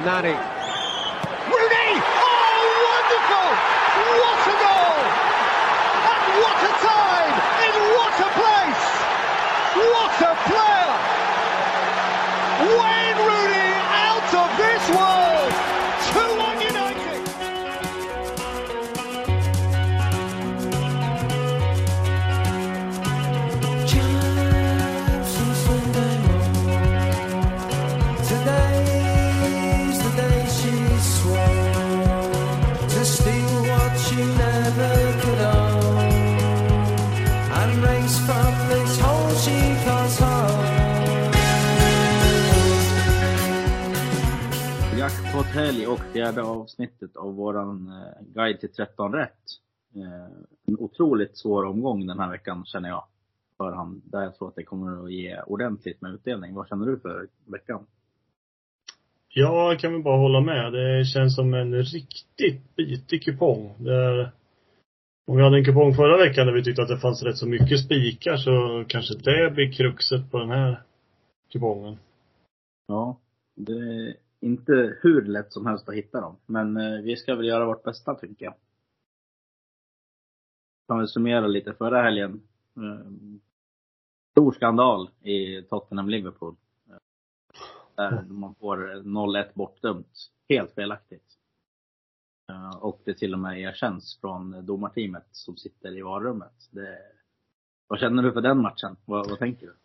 Nani. Jackpot-helg och fjärde avsnittet av våran eh, guide till 13 rätt. Eh, en otroligt svår omgång den här veckan känner jag. Förhand. Där jag tror att det kommer att ge ordentligt med utdelning. Vad känner du för veckan? Ja, jag kan väl bara hålla med. Det känns som en riktigt bitig kupong. Där, om vi hade en kupong förra veckan där vi tyckte att det fanns rätt så mycket spikar så kanske det blir kruxet på den här kupongen. Ja, det inte hur lätt som helst att hitta dem. Men eh, vi ska väl göra vårt bästa tycker jag. Kan vi summera lite förra helgen. Eh, stor skandal i Tottenham-Liverpool. Eh, Där man får 0-1 bortdömt. Helt felaktigt. Och det till och med erkänns från domarteamet som sitter i varummet. Det, vad känner du för den matchen? Vad, vad tänker du?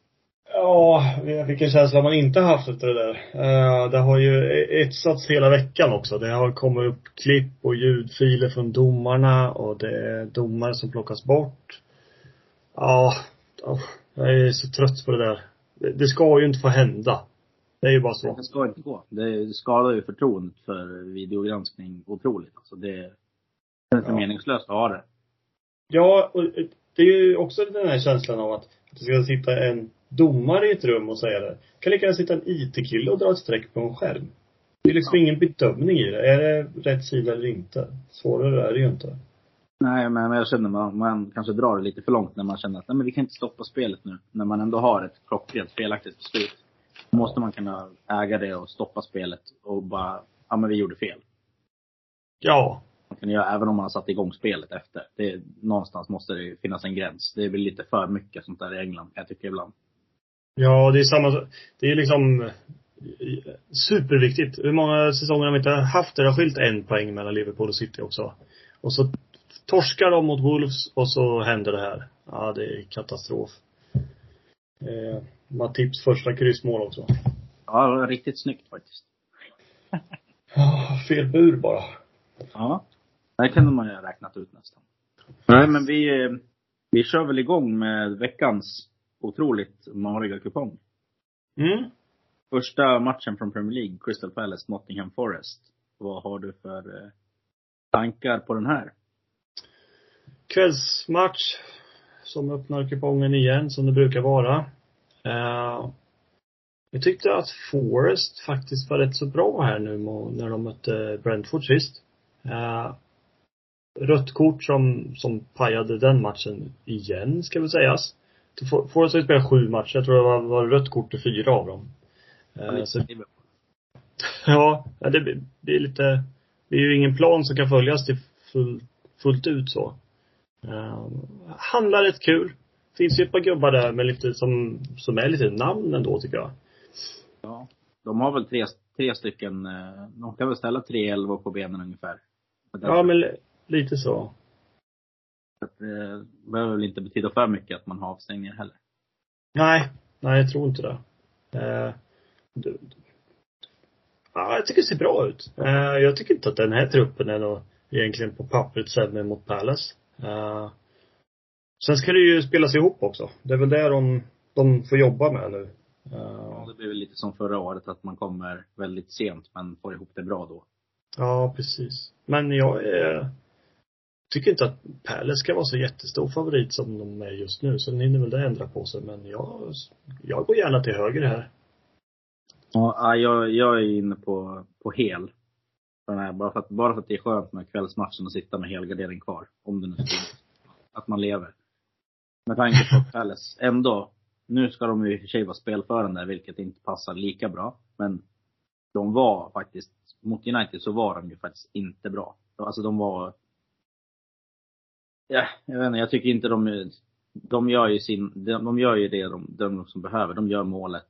Ja, vilken känsla man inte haft efter det där. Eh, Det har ju etsats hela veckan också. Det har kommit upp klipp och ljudfiler från domarna och det är domare som plockas bort. Ja, jag är så trött på det där. Det- Det ska ju inte få hända. Det är ju bara så. Det ska inte gå. Det skadar ju förtroendet för videogranskning otroligt. Alltså det känns Ja. meningslöst att ha det. Ja, och det är ju också den här känslan av att det ska sitta en domare i ett rum och säga det. Kan lika gärna sitta en IT-kille och dra ett streck på en skärm. Det är liksom Ja. ingen bedömning i det. Är det rätt sida eller inte? Svårare är det ju inte. Nej, men jag känner man, man kanske drar det lite för långt när man känner att nej, men vi kan inte stoppa spelet nu. När man ändå har ett klockrent felaktigt beslut. Då måste man kunna äga det och stoppa spelet och bara, ja men vi gjorde fel. Ja. Man kan göra, även om man har satt igång spelet efter. Det, någonstans måste det finnas en gräns. Det blir lite för mycket sånt där i England, jag tycker ibland. Ja, det är samma, det är liksom eh, superviktigt. Hur många säsonger har vi inte haft där det har skilt en poäng mellan Liverpool och City också? Och så torskar de mot Wolves och så händer det här. Ja, det är katastrof. Eh, Matips första kryssmål också. Ja, det var riktigt snyggt faktiskt. Ja, fel bur bara. Ja. Det kunde man ju ha räknat ut nästan. Nej, men vi, eh, vi kör väl igång med veckans otroligt mariga kupong. Mm. Första matchen från Premier League, Crystal Palace, Nottingham Forest. Vad har du för eh, tankar på den här? Kvällsmatch. Som öppnar kupongen igen, som det brukar vara. Eh, jag tyckte att Forest faktiskt var rätt så bra här nu när de mötte Brentford sist. Eh, rött kort som, som pajade den matchen igen, ska väl sägas. For- Forest har ju spelat sju matcher. Jag tror det var, var rött kort i fyra av dem. Eh, så, ja, ja, det, det är lite, det är ju ingen plan som kan följas till full, fullt ut så. Uh, handlar rätt kul. Finns ju ett par gubbar där med lite som, som är lite namn ändå tycker jag. Ja. De har väl tre, tre stycken, eh, de kan väl ställa tre elvor på benen ungefär. Ja men li- lite så. Att, eh, det behöver väl inte betyda för mycket att man har avstängningar heller. Nej, nej jag tror inte det. Eh, du, ja, jag tycker det ser bra ut. Eh, jag tycker inte att den här truppen är nog egentligen på pappret sämre mot Palace. Eh, sen ska det ju spelas ihop också. Det är väl det de, de får jobba med nu. Eh, Ja, det blir väl lite som förra året att man kommer väldigt sent men får ihop det bra då. Ja, precis. Men jag är, tycker inte att Palace ska vara så jättestor favorit som de är just nu. Sen hinner väl det ändra på sig. Men jag, jag går gärna till höger här. Ja, ah, jag, jag är inne på, på hel. Här, bara, för att, bara för att det är skönt med kvällsmatchen och sitta med helgardering kvar. Om det nu finns. Att man lever. Med tanke på att Palace ändå, nu ska de ju i och för sig vara spelförande, vilket inte passar lika bra. Men de var faktiskt, mot United så var de ju faktiskt inte bra. Alltså de var, ja, jag vet inte, jag tycker inte de, de gör ju sin, de, de gör ju det de, de som behöver. De gör målet.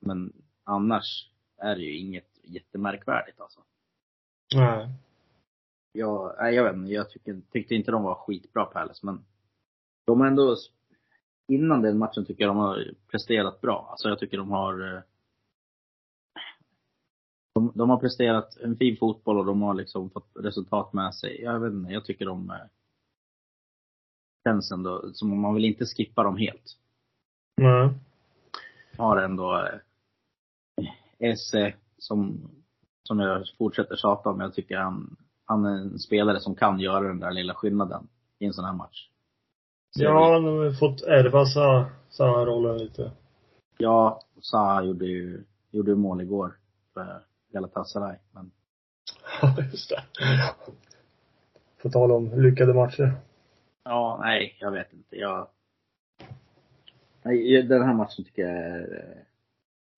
Men annars är det ju inget jättemärkvärdigt alltså. Nej. Jag, nej, jag vet inte, jag tycker, tyckte inte de var skitbra Palace, men de har ändå, innan den matchen tycker jag de har presterat bra. Alltså jag tycker de har eh, de, de har presterat en fin fotboll och de har liksom fått resultat med sig. Jag vet inte, jag tycker de eh, känns ändå som om man vill inte skippa dem helt. Nej. Har ändå eh, Esse som, som jag fortsätter tjata om. Jag tycker han, han är en spelare som kan göra den där lilla skillnaden i en sån här match. Så Ja, han har fått ärva Zaha-rollen lite. Ja, Zaha gjorde ju, gjorde ju mål igår för Galatasaray. Men Ja, just det. På tal om lyckade matcher. Ja, nej, jag vet inte. Jag, nej, den här matchen tycker jag är, eh,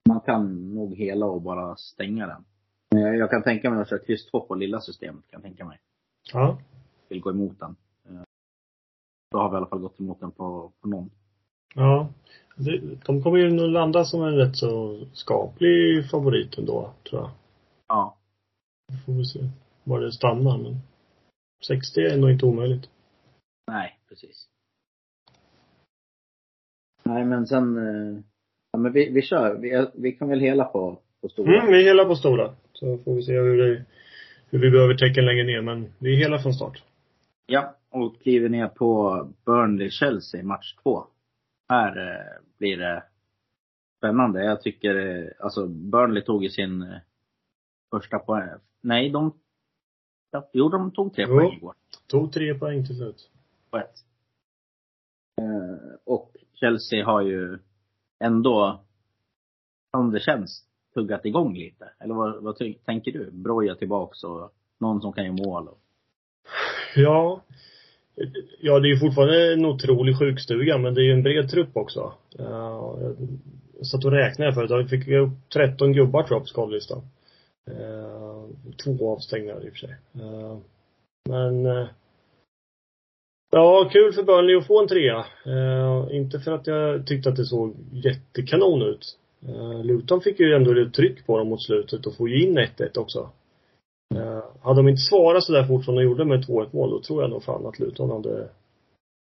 man kan nog hela och bara stänga den. Jag, jag kan tänka mig att köra kryss 2 på lilla systemet, kan jag tänka mig. Ja. Vill gå emot den. Eh, Då har vi i alla fall gått emot den på, på någon. Ja. De kommer ju nog landa som en rätt så skaplig favorit ändå, tror jag. Ja. Får vi se var det stannar, men 60 är nog inte omöjligt. Nej, precis. Nej, men sen, eh, ja men vi, vi kör. Vi, vi kan väl hela på, på stora. Mm, vi är hela på stora. Så får vi se hur, det, hur vi behöver tecken längre ner, men vi är hela från start. Ja, och kliver ner på Burnley-Chelsea, match två. Här eh, blir det spännande. Jag tycker, eh, alltså Burnley tog ju sin eh, första poäng. Nej, de, ja, jo de tog tre Jo. poäng igår. Tog tre poäng till slut på ett. Eh, och Chelsea har ju ändå, som det känns, tuggat igång lite. Eller vad, vad tänker du? Broja tillbaks och någon som kan göra mål. Och, Ja. Ja, det är ju fortfarande en otrolig sjukstuga, men det är ju en bred trupp också. Eh, jag, satt och räknade förut. Jag fick upp 13 gubbar tror jag på skadelistan. Eh, två avstängningar i och för sig. Men eh, Ja, kul för Burnley att få en trea. Eh, inte för att jag tyckte att det såg jättekanon ut. Eh, Luton fick ju ändå ett tryck på dem mot slutet och får ju in 1-1 också. Eh, hade de inte svarat så där fort som de gjorde med 2-1 mål, då tror jag nog fan att Luton hade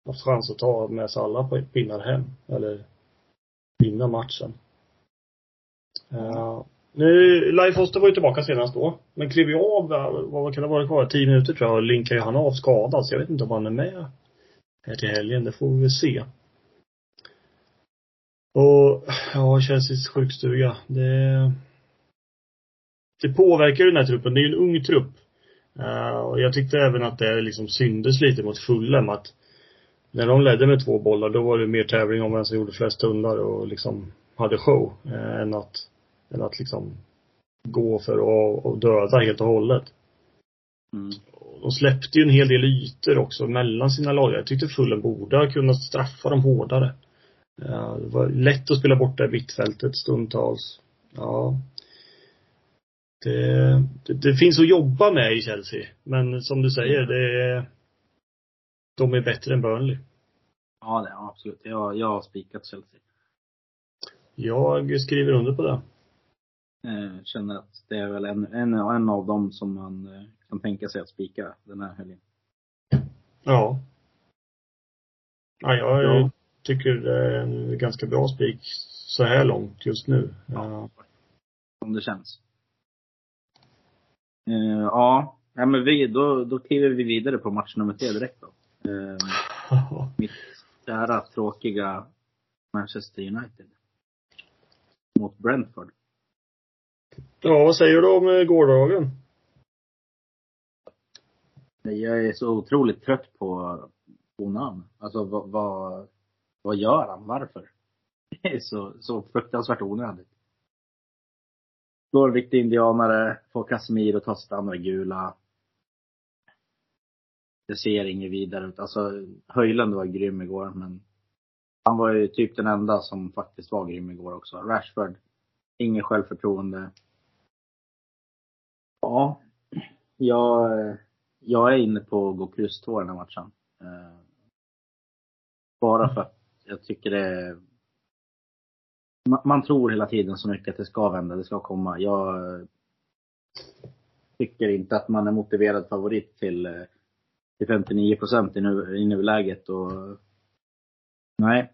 haft chans att ta med sig alla på- pinnar hem. Eller vinna matchen. Eh, nu, Leif Foster var ju tillbaka senast då. Men klev ju av, vad, vad kan det vara kvar? 10 minuter tror jag och linkar ju han av skadad. Så jag vet inte om han är med här till helgen. Det får vi väl se. Och, ja, Chelseas sjukstuga. Det, det påverkar ju den här truppen. Det är ju en ung trupp. Uh, och jag tyckte även att det liksom syndes lite mot Fulham att när de ledde med två bollar, då var det mer tävling om vem som gjorde flest tunnlar och liksom hade show. Uh, än att, än att liksom gå för att döda helt och hållet. mm. De släppte ju en hel del ytor också mellan sina lag. Jag tyckte Fulham borde ha kunnat straffa dem hårdare. Det var lätt att spela bort det mittfältet stundtals. Ja. Det, det, det finns att jobba med i Chelsea. Men som du säger, det är, de är bättre än Burnley. Ja, det, ja, absolut. Jag, jag har spikat Chelsea. Jag skriver under på det. Eh, känner att det är väl en, en, en av dem som man eh, kan tänka sig att spika den här helgen. Ja. Ja, jag Ja. tycker det är en ganska bra spik så här långt just nu. Ja. Som det känns. Eh, ja, ja men vi, då, då kliver vi vidare på match nummer tre direkt då. Eh, mitt kära, tråkiga Manchester United. Mot Brentford ja, vad säger du om eh, gårdagen? Jag är så otroligt trött på Onan. Alltså vad, vad, vad gör han? Varför? Det är så, så fruktansvärt onödigt. Slår en riktig indianare, får och ta sitt andra gula. Det ser inget vidare ut. Alltså Höjlund var grym igår men han var ju typ den enda som faktiskt var grym igår också. Rashford, inget självförtroende. Ja. Jag, jag är inne på att gå kryss två den här matchen. Eh, bara för att jag tycker det är man, man tror hela tiden så mycket att det ska vända, det ska komma. Jag tycker inte att man är motiverad favorit till, eh, till 59 procent i, nu, i nuläget och nej.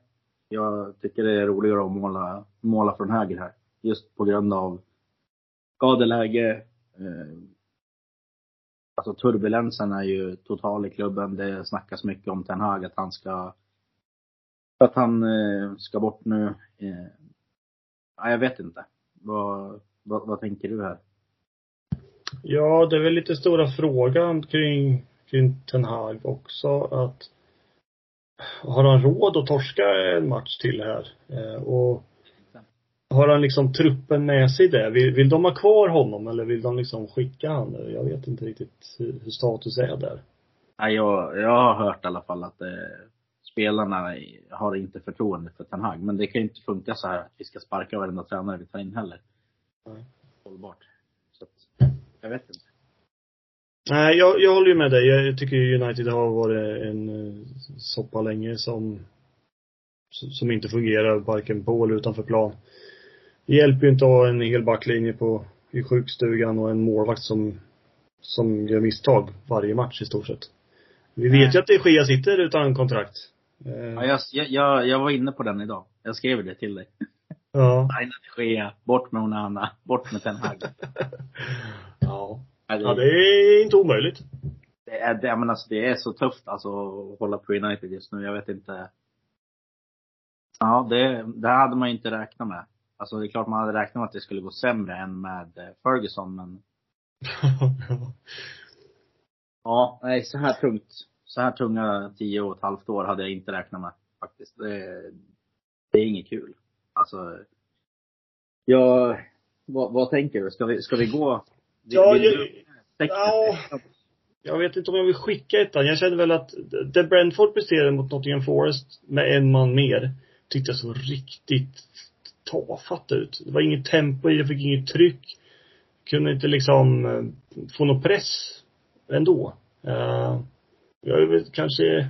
Jag tycker det är roligare att måla, måla från höger här. Just på grund av skadeläge. Eh, alltså turbulensen är ju total i klubben. Det snackas mycket om Ten Hag att han ska att han eh, ska bort nu. Eh, ja, jag vet inte. Vad, vad, vad tänker du här? Ja, det är väl lite stora frågan kring, kring Ten Hag också att har han råd att torska en match till här? Eh, och har han liksom truppen med sig där? Vill, vill de ha kvar honom eller vill de liksom skicka han? Jag vet inte riktigt hur, hur status är där. Nej, jag, jag har hört i alla fall att eh, spelarna har inte förtroende för Ten Hag. Men det kan ju inte funka så här att vi ska sparka varenda tränare vi tar in heller. Nej. Hållbart. Så att, jag vet inte. Nej, jag, jag håller ju med dig. Jag tycker United har varit en eh, soppa länge som, som inte fungerar varken på eller utanför plan. Det hjälper ju inte att ha en hel backlinje på, i sjukstugan och en målvakt som, som gör misstag varje match i stort sett. Vi vet ju att det Gea sitter utan kontrakt. Eh, Ja, jag, jag, jag var inne på den idag. Jag skrev det till dig. ja. Signa till Gea. Bort med Onana. Bort med Ten Hag. ja. Nej, Ja, det är inte omöjligt. det, är, det, men alltså, det är så tufft alltså att hålla på United just nu. Jag vet inte. Ja, det, det hade man ju inte räknat med. Alltså det är klart man hade räknat med att det skulle gå sämre än med eh, Ferguson, men ja, nej så här tungt. Så här tunga tio och ett halvt år hade jag inte räknat med faktiskt. Det, det är inget kul. Alltså, ja, vad, vad tänker du? Ska vi, ska vi gå? Ja, vill jag- ja. Jag vet inte om jag vill skicka ettan. Jag känner väl att det Brentford presterade mot Nottingham Forest med en man mer tyckte jag så riktigt tafatt ut. Det var inget tempo i det, fick inget tryck. Kunde inte liksom eh, få någon press ändå. Uh, jag vet kanske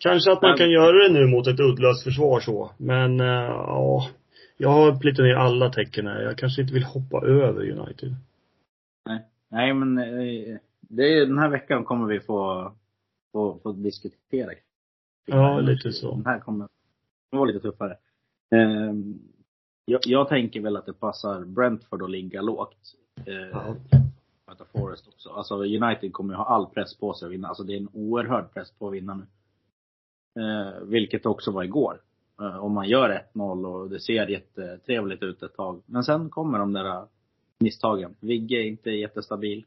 Kanske att man Men- kan göra det nu mot ett uddlöst försvar så. Men eh, ja. jag har plitat ner alla tecken här. Jag kanske inte vill hoppa över United. Nej, men eh, det är, den här veckan kommer vi få, få, få diskutera. Ja, lite så. Den här kommer vara lite tuffare. Eh, jag, jag tänker väl att det passar Brentford att ligga lågt. Eh, Ja. Forest också. Alltså United kommer ju ha all press på sig att vinna. Alltså det är en oerhörd press på att vinna nu. Eh, vilket också var igår. Eh, om man gör 1-0 och det ser jättetrevligt ut ett tag. Men sen kommer de där eh, misstagen. Vigge är inte jättestabil.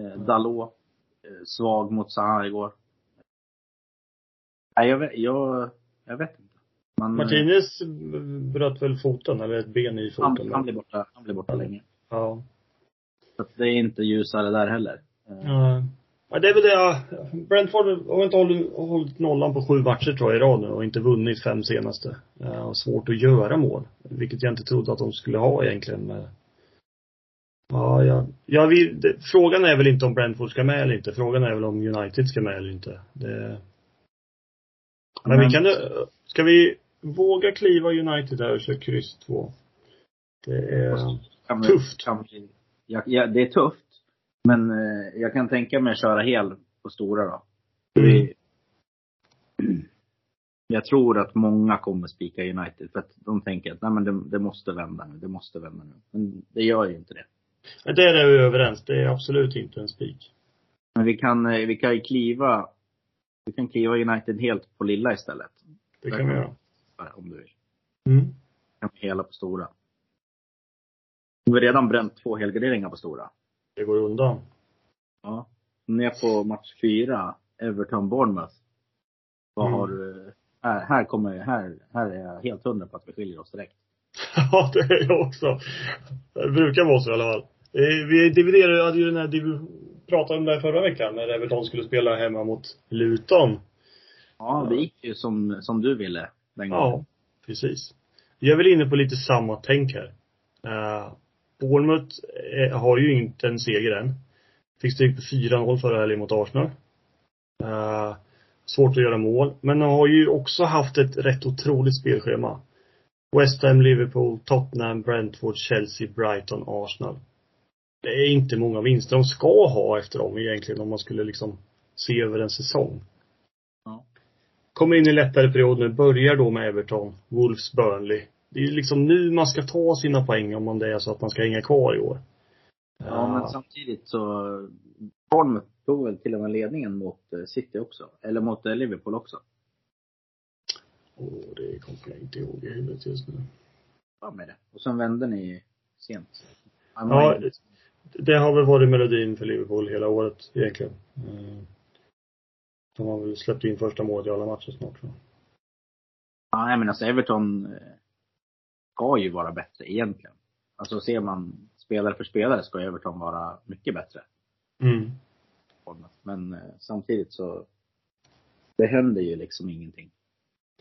Eh, Dalot, eh, svag mot Zaha igår. Nej, jag vet, jag, jag vet inte. Man, Martinez bröt väl foten, eller ett ben i han, foten. han, blir borta, han blir borta länge. Ja. Så det är inte ljusare där heller. Eh, Ja. ja, det är väl det Brentford har inte hållit, hållit nollan på sju matcher tror jag i rad nu och inte vunnit fem senaste. Ja, och svårt att göra mål. Vilket jag inte trodde att de skulle ha egentligen med Ja, ja. ja vi, det, frågan är väl inte om Brentford ska med eller inte. Frågan är väl om United ska med eller inte. Det, men, vi kan, ska vi våga kliva United där och köra kryss två? Det är, kan tufft. Kan vi, ja, ja, det är tufft. Men eh, jag kan tänka mig att köra hel på stora då. Vi, jag tror att många kommer spika United för att de tänker att nej men det, det måste vända nu, det måste vända nu. Men det gör ju inte det. Ja, Där är vi överens. Det är absolut inte en spik. Men vi kan, eh, vi kan ju kliva, vi kan kliva United helt på lilla istället. Det kan vi göra. Om du vill. Mm. Kan vi hela på stora. Vi har redan bränt två helgarderingar på stora. Det går undan. Ja. Ner på match fyra, Everton-Bournemouth. Vad Mm. har du, här, här kommer, här, här är jag helt hundra på att vi skiljer oss direkt. Ja, det är jag också. Det brukar vara så i alla fall. Vi dividerade, ju den här, div- pratade om det här förra veckan när Everton skulle spela hemma mot Luton. Ja, det gick ju som, som du ville den gången. Ja, precis. Jag är väl inne på lite samma tänk här. Eh, Bournemouth eh, har ju inte en seger än. Fick stryk på 4-0 förra helgen mot Arsenal. Eh, svårt att göra mål. Men har ju också haft ett rätt otroligt spelschema. West Ham, Liverpool, Tottenham, Brentford, Chelsea, Brighton, Arsenal. Det är inte många vinster de ska ha efter dem egentligen om man skulle liksom se över en säsong. Ja. Kommer in i lättare period nu, börjar då med Everton, Wolves, Burnley. Det är ju liksom nu man ska ta sina poäng om man det är så att man ska hänga kvar i år. Ja, men samtidigt så Bournemouth tog väl till och med ledningen mot eh, City också. Eller mot eh, Liverpool också. Åh, det kommer jag inte ihåg i huvudet just nu. Vad med det. Och sen vände ni sent. Ja, det, det har väl varit melodin för Liverpool hela året egentligen. Mm. De har väl släppt in första målet i alla matcher snart. Så. Ja, nej, men alltså Everton eh, ska ju vara bättre egentligen. Alltså ser man spelare för spelare ska Everton vara mycket bättre. Mm. Men eh, samtidigt så, det händer ju liksom ingenting.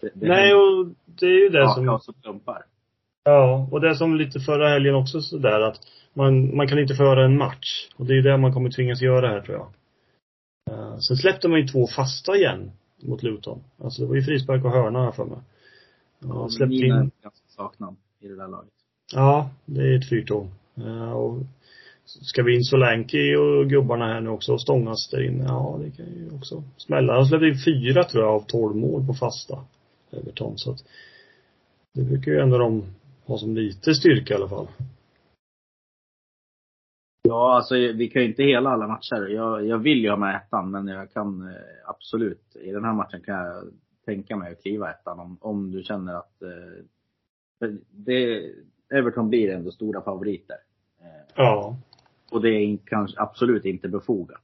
Det, det Nej, händer och det är ju det ja, som kaos och klumpar. Ja, och det är som lite förra helgen också sådär att man, man kan inte föra en match. Och det är ju det man kommer tvingas göra här tror jag. Uh, sen släppte man ju två fasta igen mot Luton. Alltså det var ju frispark och hörna här för mig. Ja, Ja, släppte Nina är in, ganska saknad i det där laget. ja, det är ett fyrtorn. Uh, och ska vi in Solanke och gubbarna här nu också och stångas där inne? Ja, det kan ju också smälla. De släppte in fyra tror jag av tolv mål på fasta. Everton, så att det brukar ju ändå de ha som lite styrka i alla fall. Ja, alltså vi kan ju inte hela alla matcher. Jag, jag vill ju ha med ettan, men jag kan eh, absolut, i den här matchen kan jag tänka mig att kliva ettan om, om du känner att eh, det, Everton blir ändå stora favoriter. Eh, Ja. och det är kanske absolut inte befogat.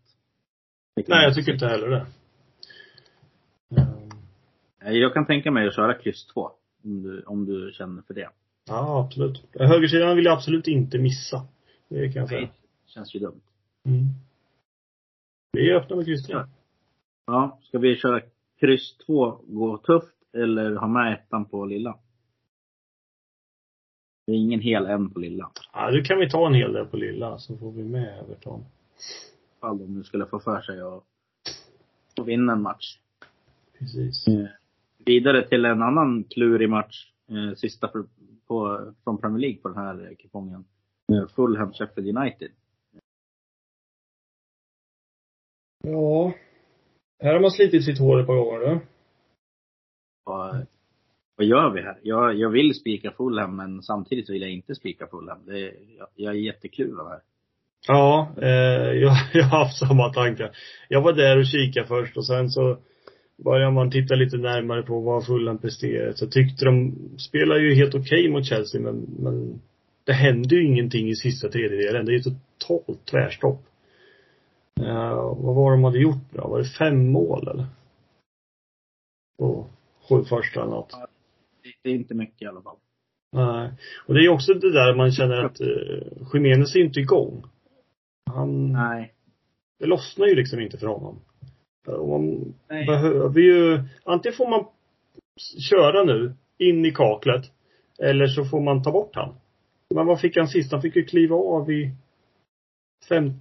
Nej, jag tycker inte heller det. Eh, Jag kan tänka mig att köra kryss 2. Om du, om du känner för det. Ja, absolut. Högersidan vill jag absolut inte missa. Det kan jag säga. Känns ju dumt. Mm. Vi är öppna med kryss Ja. Ja, ska vi köra kryss 2, gå tufft eller ha med ettan på lilla? Det är ingen hel en på lilla. Ja, då kan vi ta en hel del på lilla, så får vi med Everton. Ifall de nu skulle få för sig att att vinna en match. Precis. Eh, vidare till en annan klurig match. Eh, sista för, på, från Premier League på den här kupongen. Eh, Fulham Sheffield United. Ja. Här har man slitit sitt hår ett par gånger nu. Vad, vad gör vi här? Jag, jag vill spika Fulham men samtidigt vill jag inte spika Fulham. Det, är- jag, jag är jättekluven här. Ja, eh, jag, jag har haft samma tankar. Jag var där och kikade först och sen så började man titta lite närmare på vad Fulham presterat. Så jag tyckte de spelar ju helt okej mot Chelsea men, men det händer ju ingenting i sista tredjedelen. Det är ju totalt tvärstopp. Eh, vad var de hade gjort då? Var det fem mål eller? På sju första eller något. Det, är inte mycket i alla fall. Nej. Och det är också det där man känner att eh, Jiménez är inte igång. Han, Nej. det lossnar ju liksom inte för honom. Och man Nej. behöver ju, antingen får man köra nu, in i kaklet, eller så får man ta bort han. Men vad fick han sist? Han fick ju kliva av i 50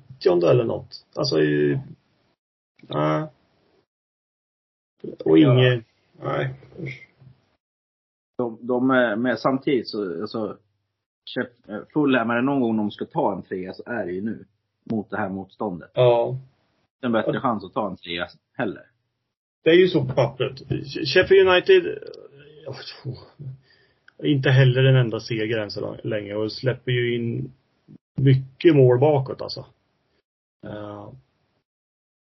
eller något. Alltså i, nej. Och Ja. inget, nej. De, de är med, samtidigt så, alltså, Chef- eh, Fulham, är det någon gång de ska ta en trea så är det ju nu. Mot det här motståndet. Ja. En bättre chans att ta en trea heller. Det är ju så på pappret. Sheffield United, ja, inte heller en enda seger än så länge och släpper ju in mycket mål bakåt alltså. Eh,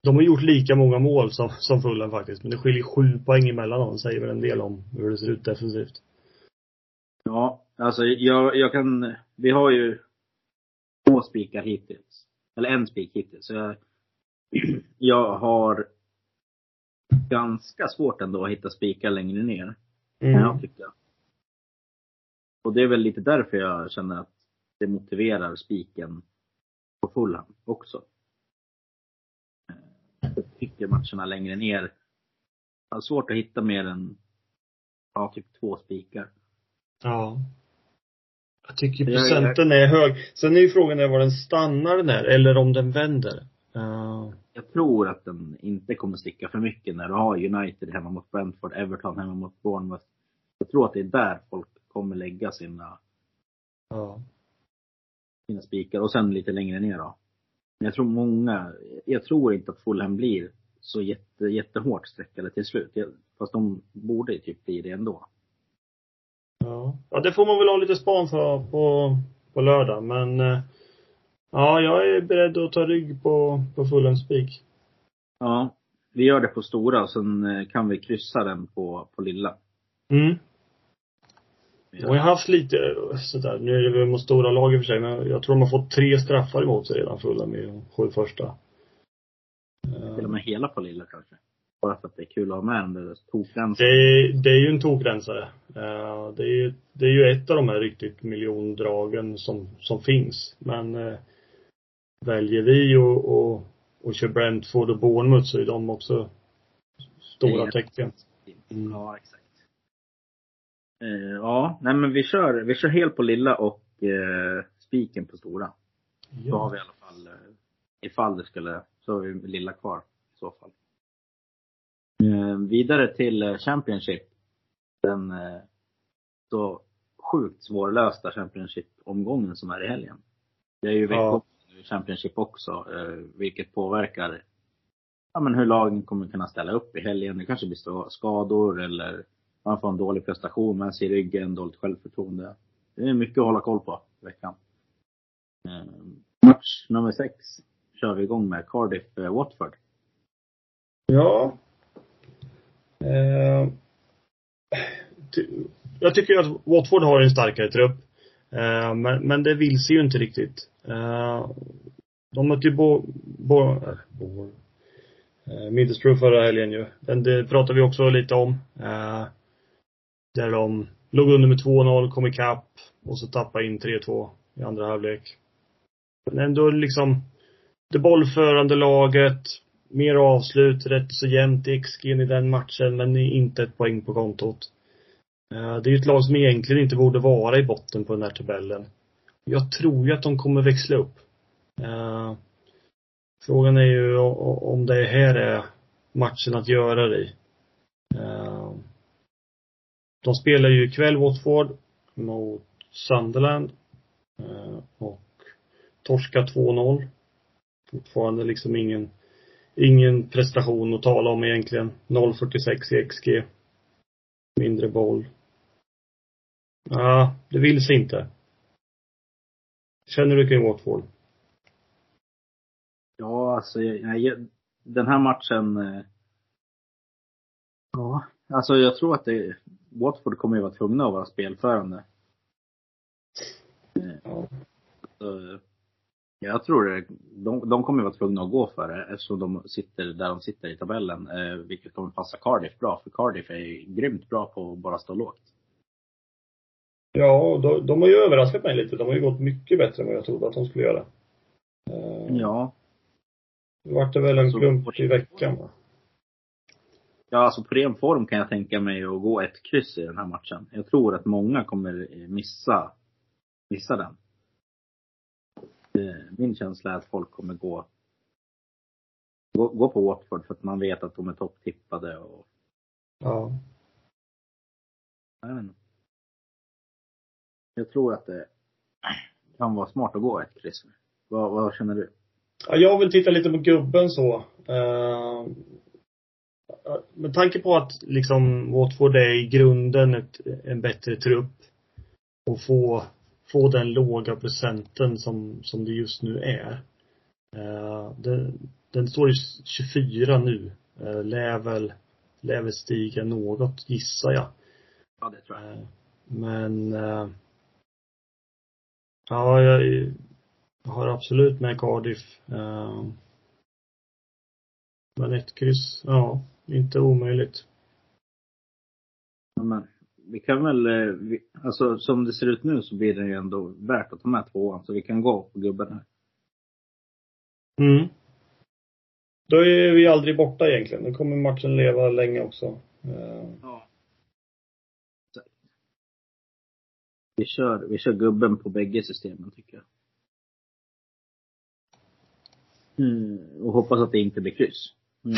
De har gjort lika många mål som, som Fulham faktiskt, men det skiljer sju poäng emellan dem. Säger väl en del om hur det ser ut defensivt. Ja, alltså jag, jag kan, vi har ju två spikar hittills. Eller en spik hittills. Så jag, jag har ganska svårt ändå att hitta spikar längre ner. Mm. jag tycka. Och det är väl lite därför jag känner att det motiverar spiken på Fulham också. Eh, Jag tycker matcherna längre ner, jag har svårt att hitta mer än, ja, typ två spikar. Ja. Jag tycker procenten är hög. Sen är ju frågan var den stannar den här, eller om den vänder. Eh, Jag tror att den inte kommer sticka för mycket när du har United hemma mot Brentford, Everton hemma mot Bournemouth. Jag tror att det är där folk kommer lägga sina, ja. Sina spikar och sen lite längre ner då. Men jag tror många, jag tror inte att Fulham blir så jätte, jättehårt streckade till slut. Jag, fast de borde ju typ bli det ändå. Ja. ja, det får man väl ha lite span för på, på lördag. Men eh, ja, jag är beredd att ta rygg på, på full spik. Ja, vi gör det på stora och sen eh, kan vi kryssa den på, på lilla. Mm. De har haft lite eh, sådär, nu är det väl mot stora lag i och för sig, men jag tror de har fått tre straffar emot sig redan fulla med de sju första. Eh, Till och med hela på lilla kanske. Bara för att det är kul att ha med den där Det, det är ju en tokransare. Eh, Det är, ju- det är ju ett av de här riktigt miljondragen som, som finns. Men eh, väljer vi och, och, och kör Brentford och Bournemouth så är de också stora Ja. tecken. Mm. Ja, exakt. Eh, ja, nej men vi kör, vi kör helt på lilla och eh, spiken på stora. Så har vi i alla fall, eh, ifall det skulle, så har vi lilla kvar i så fall. Eh, vidare till eh, Championship. Den eh, så sjukt svårlösta Championship-omgången som är i helgen. Det är ju Ja. i Championship också, eh, vilket påverkar ja, men hur lagen kommer kunna ställa upp i helgen. Det kanske blir skador eller man får en dålig prestation med sig i ryggen, dåligt självförtroende. Det är mycket att hålla koll på i veckan. Eh, match nummer sex kör vi igång med Cardiff-Watford. Ja. Eh, jag tycker att Watford har en starkare trupp. Eh, men, men det vill sig ju inte riktigt. Eh, de mötte ju Bo, Bo, äh, Bo, eh, Middlesbrough förra helgen ju. Den, det pratade vi också lite om. Där de låg under med 2-0, kom ikapp och så tappade in 3-2 i andra halvlek. Men ändå liksom det bollförande laget, mer avslut, rätt så jämnt i XG i den matchen, men inte ett poäng på kontot. Eh, det är ju ett lag som egentligen inte borde vara i botten på den här tabellen. Jag tror ju att de kommer växla upp. Eh, frågan är ju om det här är matchen att göra det i. Eh, de spelar ju ikväll Watford mot Sunderland eh, och torska 2-0 fortfarande liksom ingen, ingen prestation att tala om egentligen. 0,46 i XG. Mindre boll. Ja, det vill sig inte. Känner du kring Watford? Ja, alltså jag, jag, den här matchen. Eh, ja, alltså jag tror att det, Watford kommer ju vara tvungna att vara spelförande. Eh, Ja. Så, jag tror de, de kommer vara tvungna att gå för det eftersom de sitter där de sitter i tabellen. Eh, vilket kommer passa Cardiff bra, för Cardiff är grymt bra på att bara stå lågt. Ja, de, de har ju överraskat mig lite. De har ju gått mycket bättre än vad jag trodde att de skulle göra. Eh, Ja. Nu vart det väl en Så- klump i veckan va? Ja, alltså på ren form kan jag tänka mig att gå ett kryss i den här matchen. Jag tror att många kommer missa, missa den. Eh, Min känsla är att folk kommer gå, gå, gå på Watford för att man vet att de är topptippade och, Ja. jag vet inte. Jag tror att det kan vara smart att gå ett kryss. Vad, vad känner du? Ja, jag vill titta lite på gubben så. Uh, med tanke på att liksom Watford är i grunden ett, en bättre trupp och få, få den låga procenten som, som det just nu är. Uh, den, den står i 24 nu. Uh, lär väl, lär väl stiga något gissar jag. Ja, det tror jag. Eh, Men eh, ja, jag, har absolut med Cardiff. Eh, Men ett kryss, ja, inte omöjligt. Ja, Men vi kan väl, eh, vi, alltså som det ser ut nu så blir det ju ändå värt att ta med tvåan. Så vi kan gå på gubben här. Mm. Då är vi aldrig borta egentligen. Då kommer matchen leva länge också. Eh, Ja. Vi kör, vi kör gubben på bägge systemen tycker jag. Mm, och hoppas att det inte blir kryss. Mm,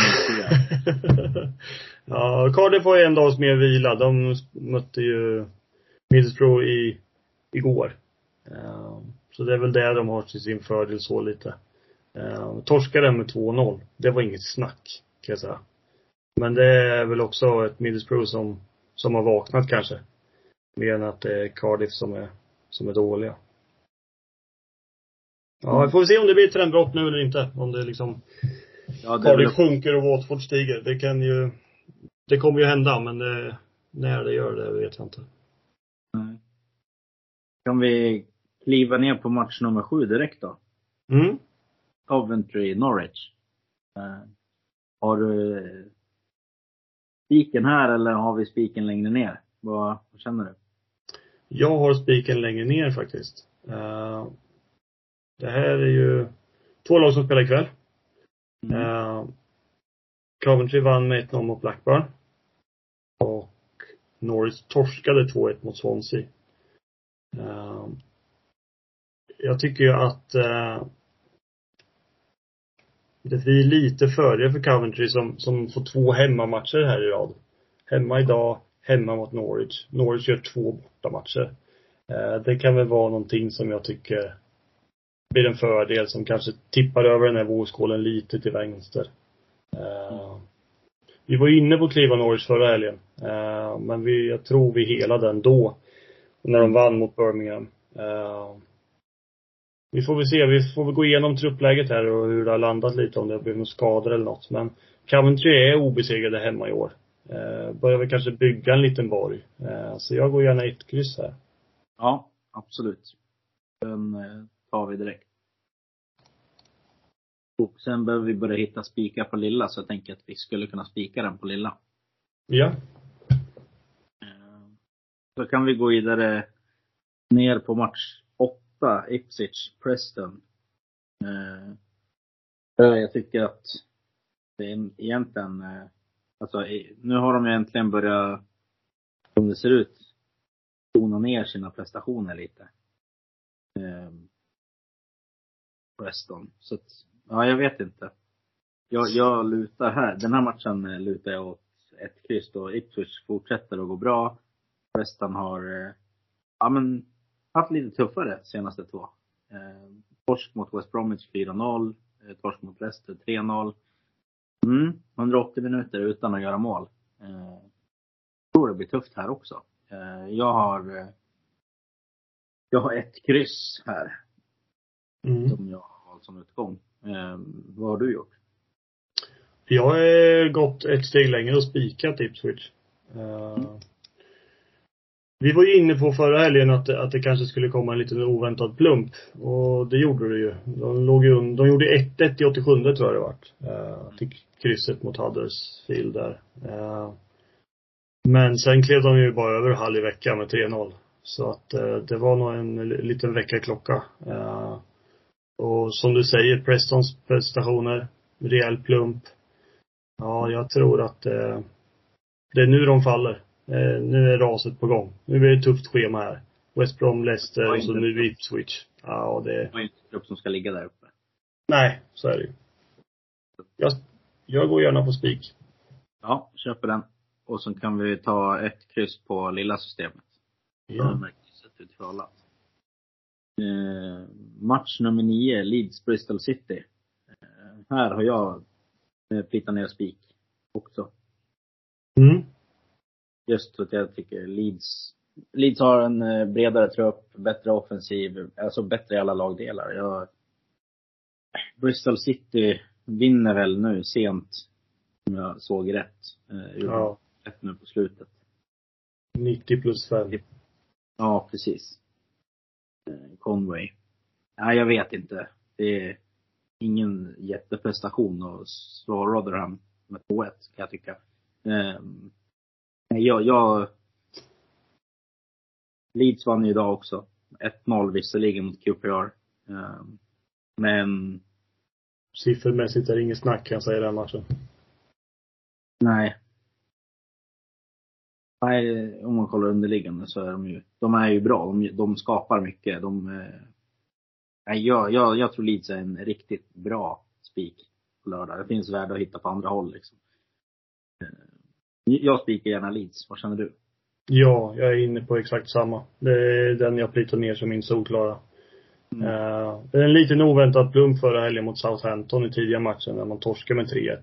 ja, Cardiff har en dags mer vila. De mötte ju Middlesbrough i, igår. Eh, så det är väl det de har till sin fördel så lite. Eh, torskade med 2-0. Det var inget snack, kan jag säga. Men det är väl också ett Middlesbrough som, som har vaknat kanske. Mer än att det är Cardiff som är, som är dåliga. Ja, vi får se om det blir ett trendbrott nu eller inte. Om det liksom Ja, väl, Cardiff sjunker och Watford stiger. Det kan ju, det kommer ju hända men det, när det gör det vet jag inte. Nej. kan vi kliva ner på match nummer sju direkt då? Mm. Coventry, Norwich. Eh, har du eh, spiken här eller har vi spiken längre ner? Vad, vad känner du? Jag har spiken längre ner faktiskt. Eh, det här är ju två lag som spelar ikväll. Mm. Uh, Coventry vann med 1-0 mot Blackburn. Och Norwich torskade 2-1 mot Swansea. Uh, jag tycker ju att uh, det blir lite fördel för Coventry som, som får två hemmamatcher här i rad. Hemma idag, hemma mot Norwich. Norwich gör två bortamatcher. Det kan väl vara någonting som jag tycker blir en fördel som kanske tippar över den här vågskålen lite till vänster. Eh, vi var ju inne på att Norwich förra helgen. Eh, men vi, jag tror vi hela den då. När de vann mot Birmingham. Eh, vi får väl se. Vi får väl gå igenom truppläget här och hur det har landat lite. Om det har blivit några skador eller något. Men Coventry är obesegrade hemma i år. Eh, börjar väl kanske bygga en liten borg. Så jag går gärna ett kryss här. Ja, absolut. Den tar vi direkt. Och sen behöver vi börja hitta spikar på lilla, så jag tänker att vi skulle kunna spika den på lilla. Ja. Eh, Så kan vi gå vidare ner på match 8, Ipswich, Preston. Eh, jag tycker att det är egentligen, eh, alltså nu har de äntligen börjat, som det ser ut, tona ner sina prestationer lite. Preston. Så att, ja jag vet inte. Jag, jag lutar här, den här matchen eh, lutar jag åt ett kryss då. Ipswich fortsätter att gå bra. Preston har, eh, ja men, haft lite tuffare senaste två. Eh, torsk mot West Bromwich 4-0. Eh, torsk mot Leicester 3-0. Mm, 180 minuter utan att göra mål. Eh, tror det blir tufft här också. Eh, jag har, jag har ett kryss här Mm. som jag har valt som utgång. Eh, vad har du gjort? Jag har gått ett steg längre och spikat Ipswich. Uh, vi var ju inne på förra helgen att, att det kanske skulle komma en liten oväntad plump. Och det gjorde det ju. De låg ju De gjorde 1-1 i 87 tror jag det vart. Uh, till krysset mot Huddersfield där. Eh, men sen klev de ju bara över halv i veckan med 3-0. Så att eh, det var nog en liten väckarklocka. Eh, och som du säger, Prestons prestationer, rejäl plump. Ja, jag tror att eh, det är nu de faller. Eh, nu är raset på gång. Nu blir det ett tufft schema här. West Brom, Leicester och så nu Ipswich. Ja, det... Det ju inte grupp som ska ligga där uppe. Nej, så är det ju. Jag, jag går gärna på spik. Ja, köper den. Och så kan vi ta ett kryss på lilla systemet. Ja. Ja. Krysset ut för alla. Eh, match nummer nio, Leeds Bristol City. Eh, här har jag eh, plitat ner spik också. Mm. Just för att jag tycker Leeds, Leeds har en eh, bredare trupp, bättre offensiv, alltså bättre i alla lagdelar. Jag, Bristol City vinner väl nu sent, om jag såg rätt. Eh, Ja. rätt nu på slutet. 90 plus 5. Ja, precis. Eh, Conway. Nej, jag vet inte. Det är ingen jätteprestation att slå Rotherham med 2-1, kan jag tycka. Ehm, jag, jag... Leeds vann ju idag också. 1-0 visserligen mot QPR. Ehm, men Siffermässigt är det inget snack kan jag säga i den matchen. nej. Nej, om man kollar underliggande så är de ju, de är ju bra. De, de skapar mycket. De, eh, nej, jag, jag, jag tror Leeds är en riktigt bra spik på lördag. Det finns värde att hitta på andra håll liksom. Eh, Jag spikar gärna Leeds. Vad känner du? Ja, jag är inne på exakt samma. Det är den jag plitar ner som min solklara. Mm. Eh, det är en liten oväntad plump förra helgen mot Southampton i tidiga matchen när man torskade med 3-1.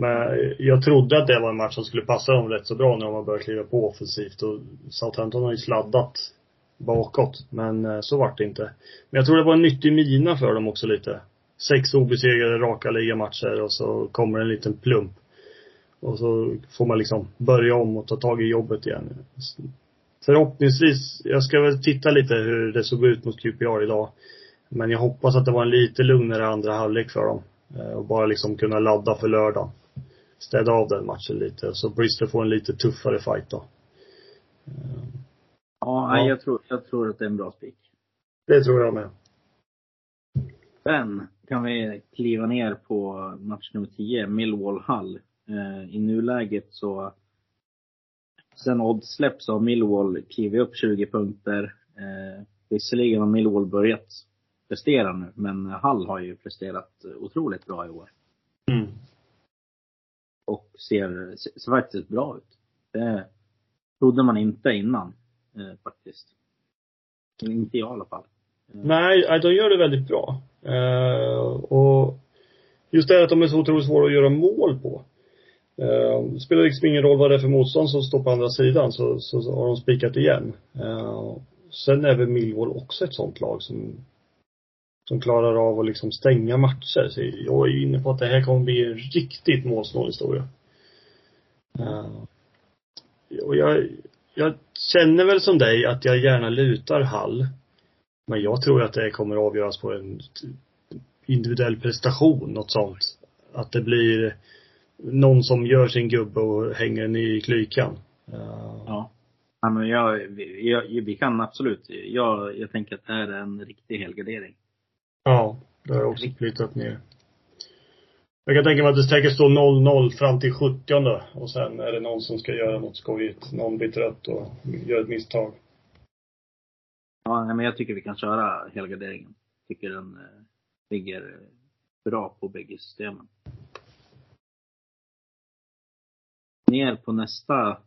Men jag trodde att det var en match som skulle passa dem rätt så bra när de har börjat kliva på offensivt och Southampton har ju sladdat bakåt. Men eh, så vart det inte. Men jag tror det var en nyttig mina för dem också lite. Sex obesegrade raka ligamatcher och så kommer en liten plump. Och så får man liksom börja om och ta tag i jobbet igen. Förhoppningsvis, jag ska väl titta lite hur det såg ut mot QPR idag. Men jag hoppas att det var en lite lugnare andra halvlek för dem. Eh, och bara liksom kunna ladda för lördagen. Städa av den matchen lite. Så Bristol får en lite tuffare fight då. Ja, nej, jag tror, jag tror att det är en bra spik. Det tror jag med. Sen kan vi kliva ner på match nummer 10, Millwall Hull. Eh, I nuläget så, sen odds släpps har Millwall klivit upp 20 punkter. Eh, visserligen har Millwall börjat prestera nu, men Hull har ju presterat otroligt bra i år. Och ser, ser faktiskt bra ut. Det trodde man inte innan, eh, faktiskt. Inte jag i alla fall. Eh. Nej, eh, de gör det väldigt bra. Eh, och just det att de är så otroligt svåra att göra mål på. Eh, det spelar liksom ingen roll vad det är för motstånd som står på andra sidan så, så, så har de spikat igen. Eh, sen är väl Millwall också ett sånt lag som som klarar av att liksom stänga matcher. Så jag är inne på att det här kommer bli en riktigt målsnål historia. Uh, och jag, jag känner väl som dig att jag gärna lutar Hall. Men jag tror att det kommer avgöras på en individuell prestation, något sånt. Att det blir någon som gör sin gubbe och hänger den i klykan. Uh. Ja. ja men jag, jag, vi kan absolut. Jag, jag tänker att det här är en riktig helgardering. Ja, det har jag också plitat ner. Jag kan tänka mig att det säkert står 0-0 fram till 70 och sen är det någon som ska göra något skojigt. Någon blir trött och gör ett misstag. Ja, nej, men jag tycker vi kan köra helgarderingen. Tycker den eh, ligger bra på bägge systemen. Ner på nästa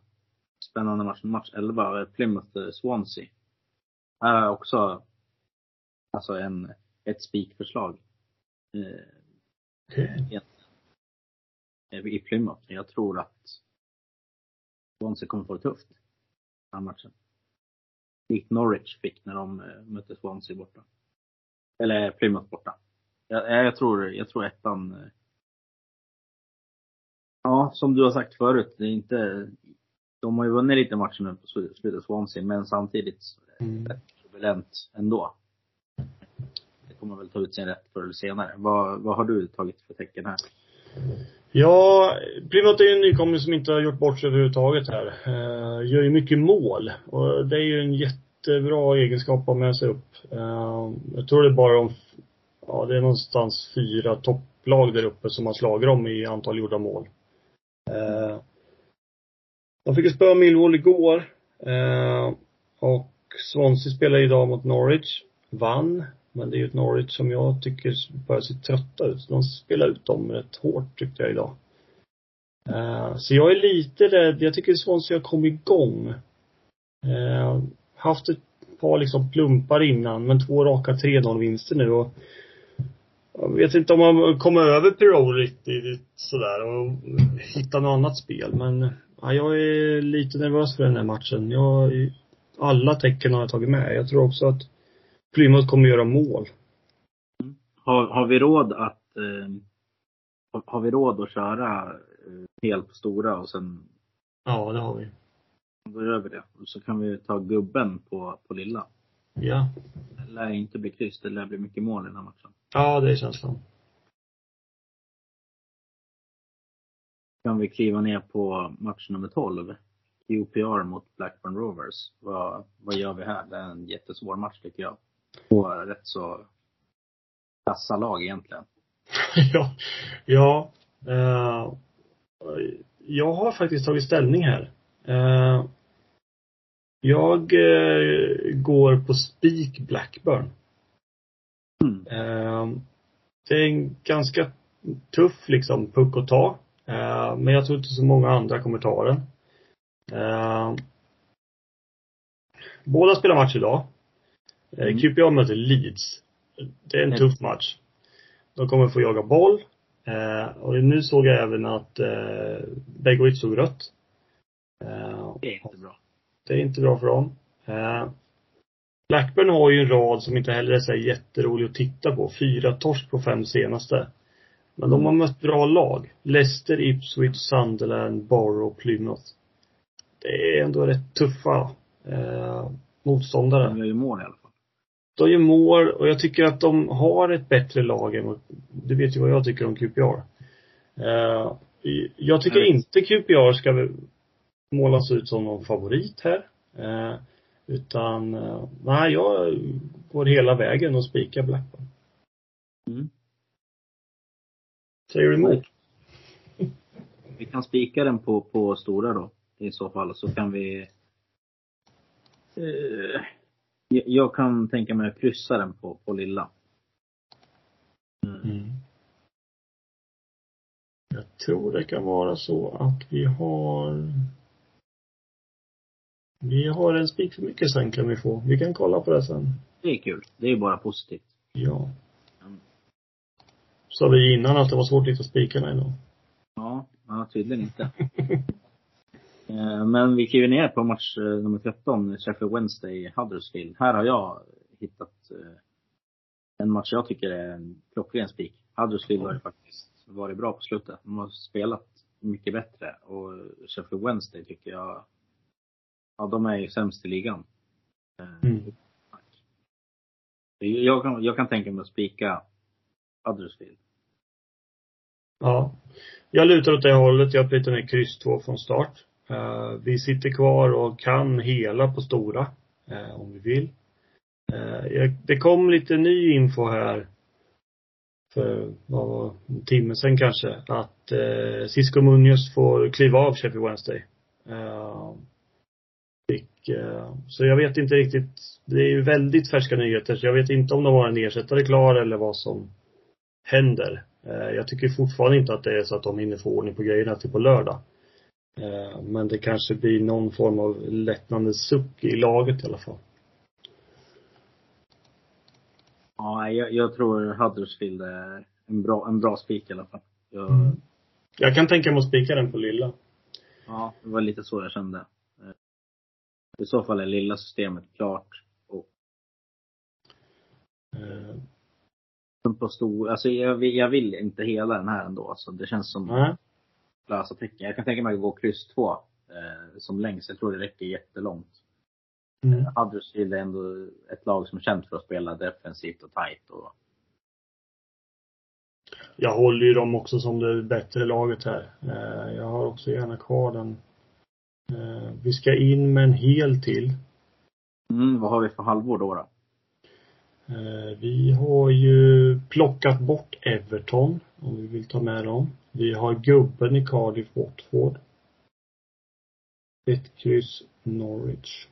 spännande match, match 11, eh, Plymouth-Swansea. Här är också alltså en, ett spikförslag. Eh. Eh, I Plymouth. Jag tror att Swansea kommer få det tufft. Den här matchen. Likt Norwich fick när de eh, mötte Swansea borta. Eller Plymouth borta. Jag, jag, tror, jag tror ettan eh, Ja, som du har sagt förut, det är inte De har ju vunnit lite matcher nu på slu- slutet, Swansea, men samtidigt Mm. turbulent ändå. Kommer väl ta ut sin rätt förr eller senare. Vad, vad har du tagit för tecken här? Ja, Plymouth är ju en nykomling som inte har gjort bort sig överhuvudtaget här. Eh, gör ju mycket mål. Och det är ju en jättebra egenskap att ha med sig upp. Eh, jag tror det är bara de, ja det är någonstans fyra topplag där uppe som har slagit dem i antal gjorda mål. Eh, de fick ju spöa Millwall igår. Eh, och Swansea spelade idag mot Norwich. Vann. Men det är ju ett Norwich som jag tycker börjar se trötta ut. De spelar ut dem rätt hårt tyckte jag idag. Eh, så jag är lite rädd. Jag tycker Swansea har kommit igång. Eh, haft ett par liksom plumpar innan, men två raka 3-0 vinster nu och jag vet inte om man kommer över Pirou riktigt sådär och hittar något annat spel, men ja, jag är lite nervös för den här matchen. Jag, alla tecken har jag tagit med. Jag tror också att Plymouth kommer göra mål. Har, har vi råd att eh, har, har vi råd att köra eh, helt på stora och sen Ja, det har vi. då gör vi det. Och så kan vi ta gubben på, på lilla. Ja. Det lär inte bli kryss, det lär bli mycket mål i den här matchen. Ja, det är känslan. Kan vi kliva ner på match nummer 12. QPR mot Blackburn Rovers. Vad, vad gör vi här? Det är en jättesvår match tycker jag. Två rätt så kassa lag egentligen. ja. Ja. Eh, jag har faktiskt tagit ställning här. Eh, jag eh, går på spik Blackburn. Mm. Det är en ganska tuff liksom puck att ta. Men jag tror inte så många andra kommer ta den. Båda spelar match idag. Eh, Mm. QPR möter Leeds. Det är en Mm. tuff match. De kommer få jaga boll. Eh, och nu såg jag även att eh, Begovic såg rött. Eh, Det är inte bra. det är inte bra för dem. Eh, Blackburn har ju en rad som inte heller är så jätterolig att titta på. Fyra torsk på fem senaste. Men de har mött bra lag. Leicester, Ipswich, Sunderland, Borough, Plymouth. Det är ändå rätt tuffa eh, motståndare. De gör ju mål i alla fall. De gör mål och jag tycker att de har ett bättre lag än du vet ju vad jag tycker om QPR. Eh, jag tycker vet. inte QPR ska målas ut som någon favorit här. Eh, utan, eh, nej jag går hela vägen och spikar Blackburn. Mm. Säger du emot? Vi kan spika den på, på stora då. I så fall. Så kan vi... Eh, jag- kan tänka mig att kryssa den på, på lilla. Mm. Mm. Jag tror det kan vara så att vi har vi har en spik för mycket sen kan vi få. Vi kan kolla på det sen. Det är kul. Det är bara positivt. Ja. Mm. Sa vi innan att det var svårt att hitta spikarna idag? Ja, ja tydligen inte. Eh, Men vi kliver ner på match eh, nummer 13, Sheffield Wednesday, Huddersfield. Här har jag hittat eh, en match jag tycker är en klockren spik. Huddersfield har ju faktiskt varit bra på slutet. De har spelat mycket bättre. Och Sheffield Wednesday tycker jag, ja de är ju sämst i ligan. Mm. Jag, kan, jag kan tänka mig att spika Huddersfield. Ja. Jag lutar åt det hållet. Jag plitar ner kryss 2 från start. Eh, vi sitter kvar och kan hela på stora. Eh, om vi vill. Eh, det kom lite ny info här. För, vad var det, en timme sedan kanske. Att eh, Cisco Munoz får kliva av Sheffield Wednesday. Eh, fick, eh, så jag vet inte riktigt. Det är ju väldigt färska nyheter. Så jag vet inte om de har en ersättare klar eller vad som händer. Eh, Jag tycker fortfarande inte att det är så att de hinner få ordning på grejerna till på lördag. Eh, Men det kanske blir någon form av lättnadens suck i laget i alla fall. Ja, jag, jag tror Huddersfield är en bra, en bra spik i alla fall. Jag, Mm. Jag kan tänka mig att spika den på lilla. Ja, det var lite så jag kände. Eh, I så fall är lilla systemet klart. Och Eh, på stor, alltså jag, vill- jag vill inte hela den här ändå. Alltså det känns som Nej. Lösa tecken. Jag kan tänka mig att gå kryss två eh, som längst. Jag tror det räcker jättelångt. Mm. Huddersfield är ändå ett lag som är känt för att spela defensivt och tight. Och, Jag håller ju dem också som det bättre laget här. Eh, Jag har också gärna kvar den. Eh, Vi ska in med en hel till. mm, vad har vi för halvår då? då? Eh, Vi har ju plockat bort Everton, om vi vill ta med dem. Vi har gubben i Cardiff Watford. Ett kryss Norwich.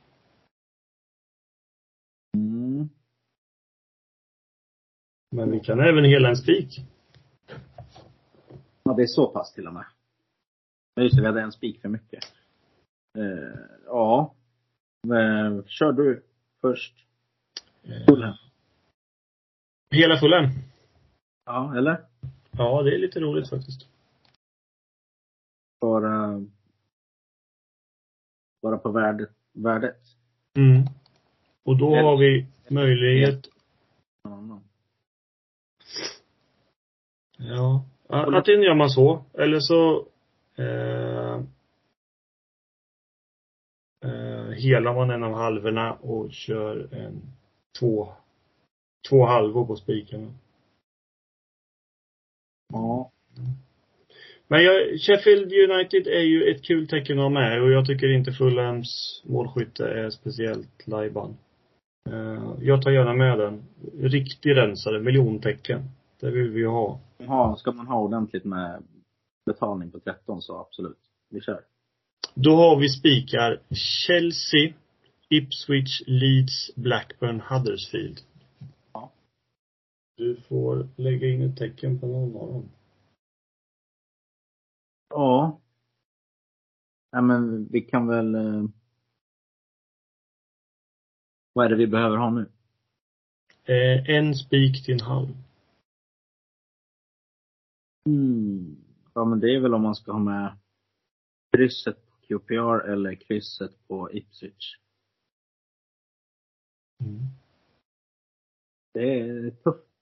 Mm. Men vi kan även hela en spik. Ja, det är så pass till och med. Men just det, vi hade en spik för mycket. Eh, ja. Men, kör du först. Fulham. Hela fullen. Ja, eller? Ja, det är lite roligt faktiskt. Bara, bara på värdet. värdet. Mm. Och då har vi möjlighet, Ja. Antingen gör man så, eller så eh, eh, helar man en av halvorna och kör en två, två halvor på spiken. ja. Men jag, Sheffield United är ju ett kul tecken att ha med och jag tycker inte Fulhams målskytte är speciellt lajban. Eh, jag tar gärna med den. Riktig rensare, miljontecken. Det vill vi ju ha. Ja, ska man ha ordentligt med betalning på 13 så absolut. Vi kör. Då har vi spikar Chelsea, Ipswich, Leeds, Blackburn, Huddersfield. Ja. Du får lägga in ett tecken på någon av dem. Ja. Ja men vi kan väl eh... Vad är det vi behöver ha nu? Eh, en spik till en halv. Mm. Ja men det är väl om man ska ha med krysset på QPR eller krysset på Ipswich. Mm. Det är tufft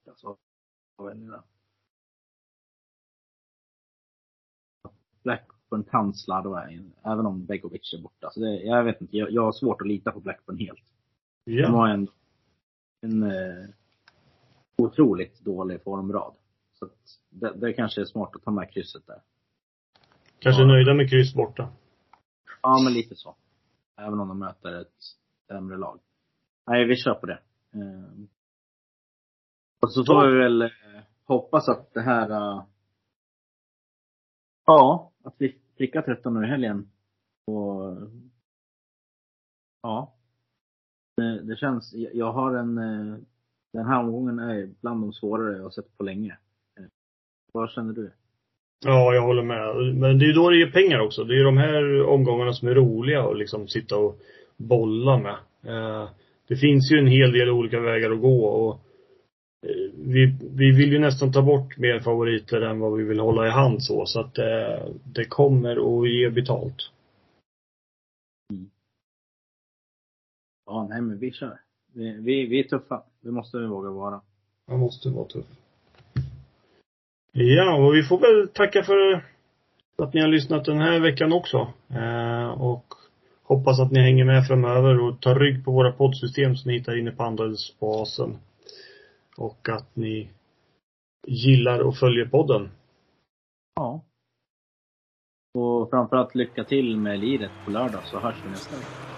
Blackburn kan slarva in, även om Begovic är borta. Så det, jag vet inte, jag, jag har svårt att lita på Blackburn helt. De Ja. har en, en eh, otroligt dålig formrad. Så det, det kanske är smart att ta med krysset där. Kanske Ja. nöjda med kryss borta. Ja, men lite så. Även om de möter ett sämre lag. Nej, vi kör på det. Eh, Och så får vi väl eh, hoppas att det här eh, Ja, att vi prickar 13 nu i helgen. Och Ja. Det, det känns, jag har en eh, Den här omgången är bland de svårare jag har sett på länge. Eh, vad känner du? Ja, jag håller med. Men det är ju då det ger pengar också. Det är ju de här omgångarna som är roliga att liksom sitta och bolla med. Eh, det finns ju en hel del olika vägar att gå och vi, vi vill ju nästan ta bort mer favoriter än vad vi vill hålla i hand så. Så att eh, det kommer att ge betalt. Ja, nej men vi kör. Vi, vi, vi är tuffa. Det måste vi våga vara. Man måste vara tuff. Ja, och vi får väl tacka för att ni har lyssnat den här veckan också. Eh, och hoppas att ni hänger med framöver och tar rygg på våra poddsystem som ni hittar inne på Andelsbasen. Och att ni gillar och följer podden. Ja. Och framförallt lycka till med liret på lördag så hörs vi nästa vecka.